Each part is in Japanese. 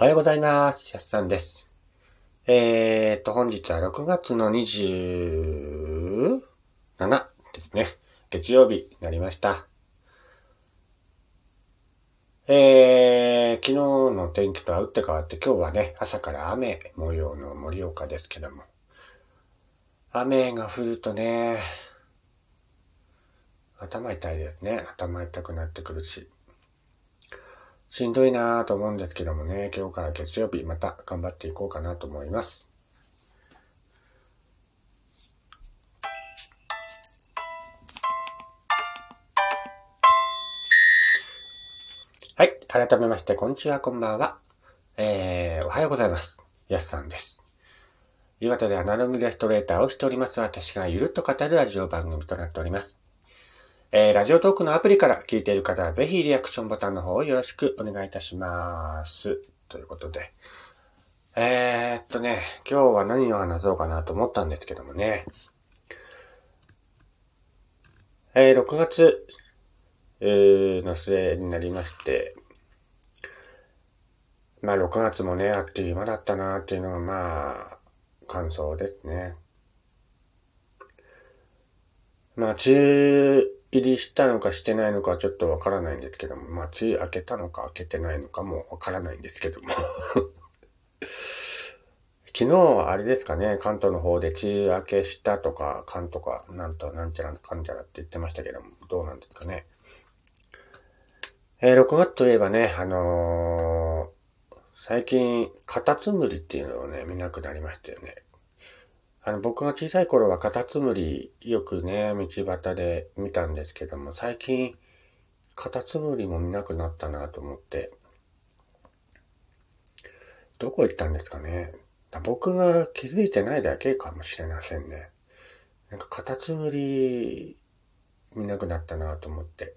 おはようございます。やすさんです。えーと、本日は6月の27ですね。月曜日になりました。えー、昨日の天気とは打って変わって今日はね、朝から雨模様の盛岡ですけども。雨が降るとね、頭痛いですね。頭痛くなってくるし。しんどいなぁと思うんですけどもね、今日から月曜日また頑張っていこうかなと思います。はい。改めまして、こんにちは、こんばんは。えー、おはようございます。やすさんです。岩手でアナログイラストレーターをしております私がゆるっと語るラジオ番組となっております。えー、ラジオトークのアプリから聞いている方は、ぜひリアクションボタンの方をよろしくお願いいたします。ということで。えー、っとね、今日は何を話そうかなと思ったんですけどもね。えー、6月、えー、の末になりまして、まあ6月もね、あっという間だったなっていうのがまあ、感想ですね。まあ、梅雨入りしたのかしてないのかちょっとわからないんですけども、まあ、梅雨明けたのか明けてないのかもわからないんですけども。昨日、あれですかね、関東の方で梅雨明けしたとか、関とか、なんと、なんちゃらかんちゃらって言ってましたけども、どうなんですかね。えー6月といえばね、あのー最近、カタツムリっていうのをね、見なくなりましたよね。あの、僕が小さい頃はカタツムリよくね、道端で見たんですけども、最近、カタツムリも見なくなったなと思って、どこ行ったんですかね。僕が気づいてないだけかもしれませんね。なんかカタツムリ見なくなったなと思って。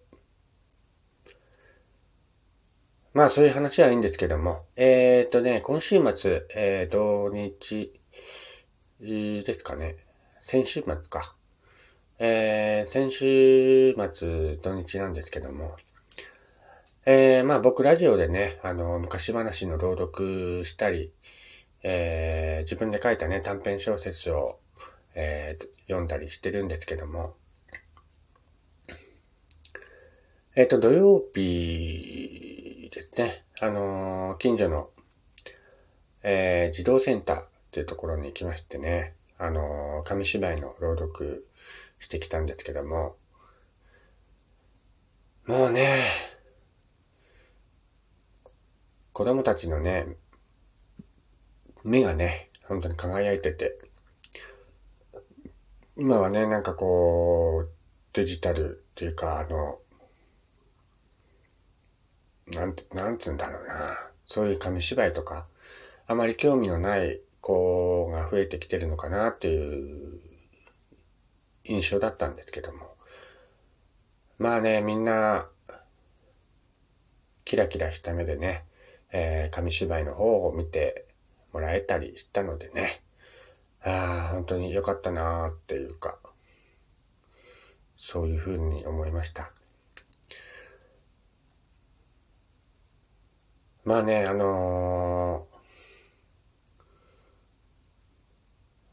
まあそういう話はいいんですけども、えー、っとね、今週末、えー、土日、ですかね。先週末か。えー、先週末土日なんですけども、えー、まあ僕ラジオでね、あの、昔話の朗読したり、えー、自分で書いたね、短編小説を、えー、読んだりしてるんですけども、えっ、と、土曜日ですね、あのー近所の、えー児童センターっていうところに行きましてね、あの紙芝居の朗読してきたんですけども、もうね、子供たちのね、目がね、本当に輝いてて、今はね、なんかこう、デジタルっていうか、あの、なんて、なんつうんだろうな。そういう紙芝居とか、あまり興味のない子が増えてきてるのかなっていう印象だったんですけども。まあね、みんな、キラキラした目でね、えー紙芝居の方を見てもらえたりしたのでね、ああ、本当に良かったなーっていうか、そういうふうに思いました。まあね、あのー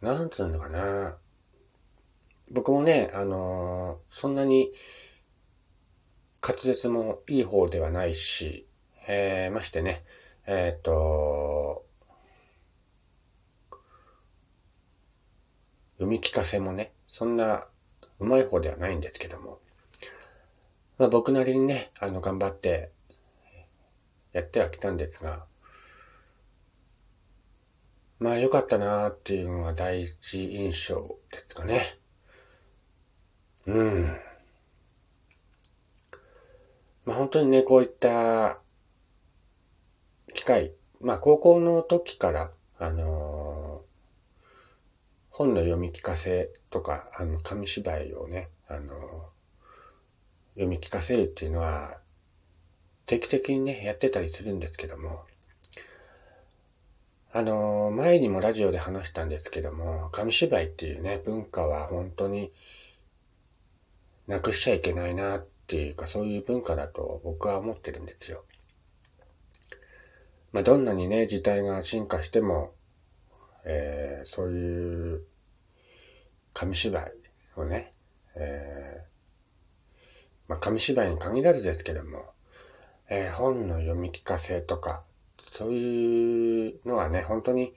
なんつうのかな。僕もね、あのーそんなに滑舌もいい方ではないし、えー、ましてね、えっ、と、読み聞かせもね、そんなうまい方ではないんですけども、まあ僕なりにね、あの、頑張ってやってはきたんですが、まあ良かったなーっていうのが第一印象ですかね。うん。まあ本当にね、こういった機会、まあ高校の時から、あのー本の読み聞かせとか、あの、紙芝居をね、あのー読み聞かせるっていうのは、定期的にね、やってたりするんですけども、あの前にもラジオで話したんですけども、紙芝居っていうね、文化は本当になくしちゃいけないなっていうか、そういう文化だと僕は思ってるんですよ。まあ、どんなにね、時代が進化しても、えー、そういう紙芝居をね、えー、まあ、紙芝居に限らずですけども、えー、本の読み聞かせとか、そういうのはね、本当に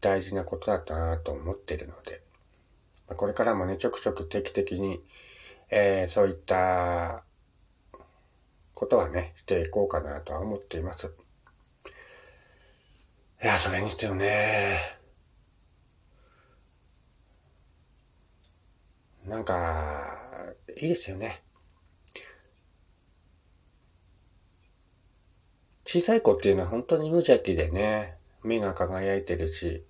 大事なことだったなと思ってるので、これからもね、ちょくちょく定期的に、えー、そういったことはね、していこうかなとは思っています。いや、それにしてもね、なんか、いいですよね。小さい子っていうのは本当に無邪気でね、目が輝いてるし、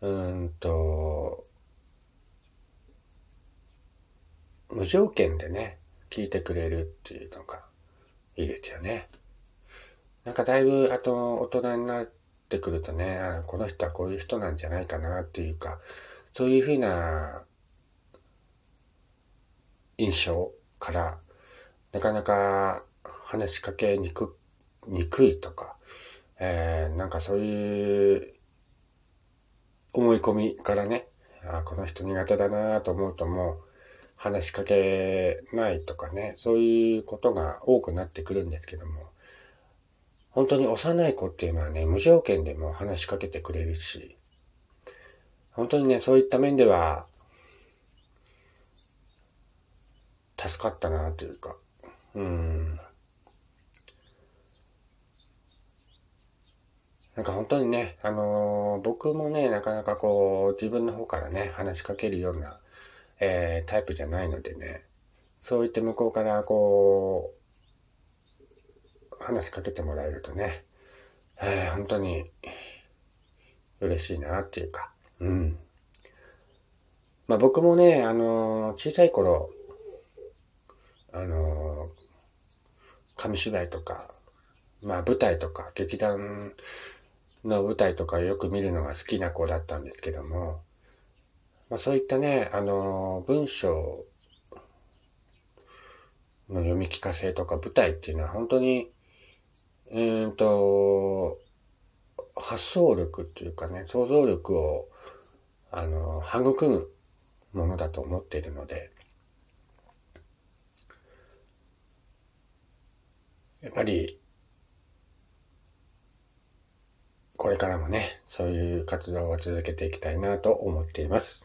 うんと、無条件でね、聞いてくれるっていうのがいいですよね。なんかだいぶ、あと、大人になってくるとね、あこの人はこういう人なんじゃないかなっていうか、そういうふうな印象から、なかなか話しかけにく、にくいとか、えー、なんかそういう思い込みからね、あこの人苦手だなと思うともう話しかけないとかね、そういうことが多くなってくるんですけども、本当に幼い子っていうのはね、無条件でも話しかけてくれるし、本当にね、そういった面では、助かったなというか、うん。なんか本当にね、あのー、僕もね、なかなかこう、自分の方からね、話しかけるような、えー、タイプじゃないのでね、そう言って向こうからこう、話しかけてもらえるとね、えー、本当に嬉しいなっていうか、うん。まあ僕もね、あのー、小さい頃、あの、紙芝居とか、まあ舞台とか、劇団の舞台とかよく見るのが好きな子だったんですけども、まあそういったね、あの、文章の読み聞かせとか舞台っていうのは本当にえっと、発想力っていうかね、想像力を、あの、育むものだと思っているので、やっぱり、これからもね、そういう活動を続けていきたいなと思っています。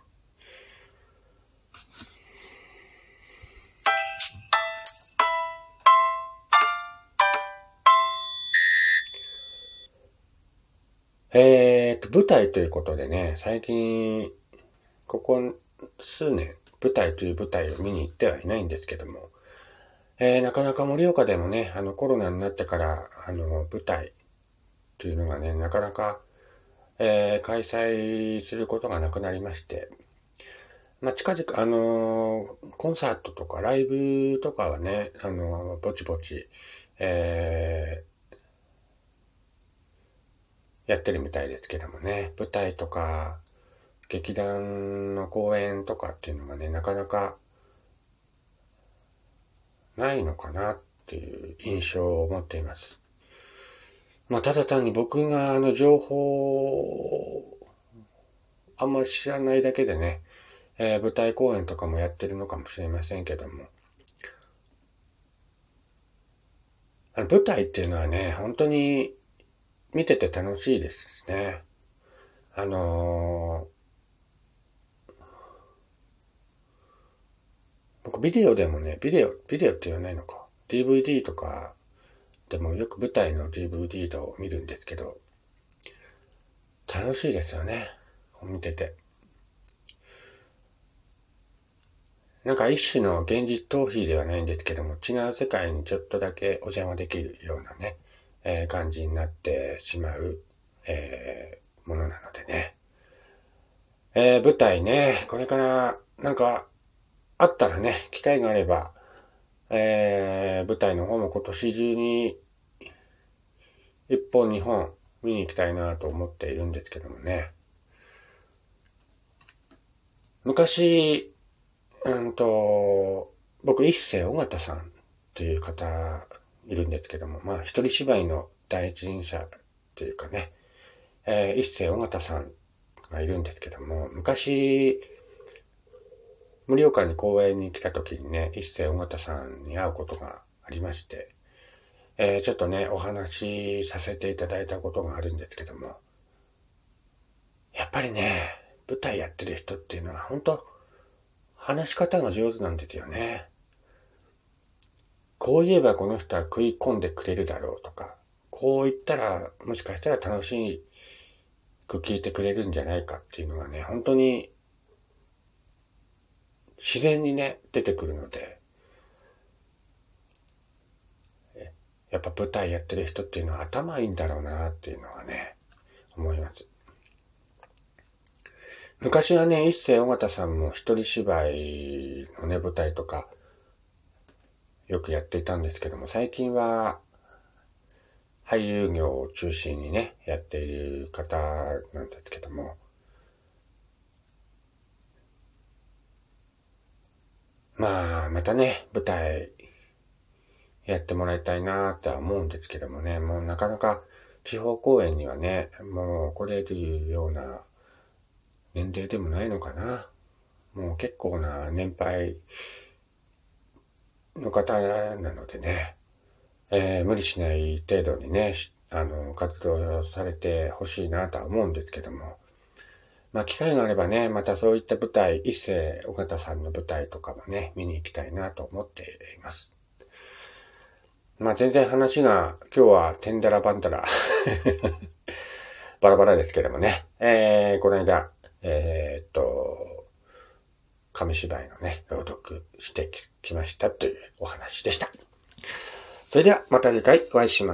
えー、と、舞台ということでね、最近、ここ数年、舞台という舞台を見に行ってはいないんですけども、えー、なかなか盛岡でもね、あのコロナになってから、あの、舞台というのがね、なかなか、えー、開催することがなくなりまして、まあ、近々、あのー、コンサートとかライブとかはね、あのー、ぼちぼち、えやってるみたいですけどもね、舞台とか、劇団の公演とかっていうのがね、なかなかないのかなっていう印象を持っています。まあ、ただ単に僕があの情報あんま知らないだけでね、えー、舞台公演とかもやってるのかもしれませんけども、あの舞台っていうのはね、本当に見てて楽しいですね。あのー、僕ビデオでもね、ビデオ、ビデオって言わないのか。DVD とかでもよく舞台の DVD を見るんですけど、楽しいですよね。見てて。なんか一種の現実逃避ではないんですけども、違う世界にちょっとだけお邪魔できるようなね、えー、感じになってしまう、えー、ものなのでね。えー、舞台ね、これからなんかあったらね、機会があれば、えー、舞台の方も今年中に一本二本見に行きたいなと思っているんですけどもね。昔、うんと、僕一世尾形さんという方いるんですけども、まあ、一人芝居の第一人者っていうかね、えー、一世尾形さんがいるんですけども、昔、盛岡に公園に来た時にね、一世尾形さんに会うことがありまして、えー、ちょっとね、お話しさせていただいたことがあるんですけども、やっぱりね、舞台やってる人っていうのは本当話し方が上手なんですよね。こう言えばこの人は食い込んでくれるだろうとか、こう言ったらもしかしたら楽しく聞いてくれるんじゃないかっていうのがね、本当に自然にね、出てくるので、やっぱ舞台やってる人っていうのは頭いいんだろうなっていうのはね、思います。昔はね、一世尾形さんも一人芝居のね、舞台とか、よくやっていたんですけども、最近は、俳優業を中心にね、やっている方なんですけども、まあ、またね、舞台やってもらいたいなとは思うんですけどもね、もうなかなか地方公演にはね、もう来れるような年齢でもないのかな。もう結構な年配の方なのでね、えー、無理しない程度にね、あの、活動されてほしいなとは思うんですけども、まあ、機会があればね、またそういった舞台、一世尾形さんの舞台とかもね、見に行きたいなと思っています。まあ、全然話が、今日はテンダラバンダラバラバラですけどもね、えー、この間、えー、っと、紙芝居のね、朗読してきましたというお話でした。それではまた次回お会いしましょう。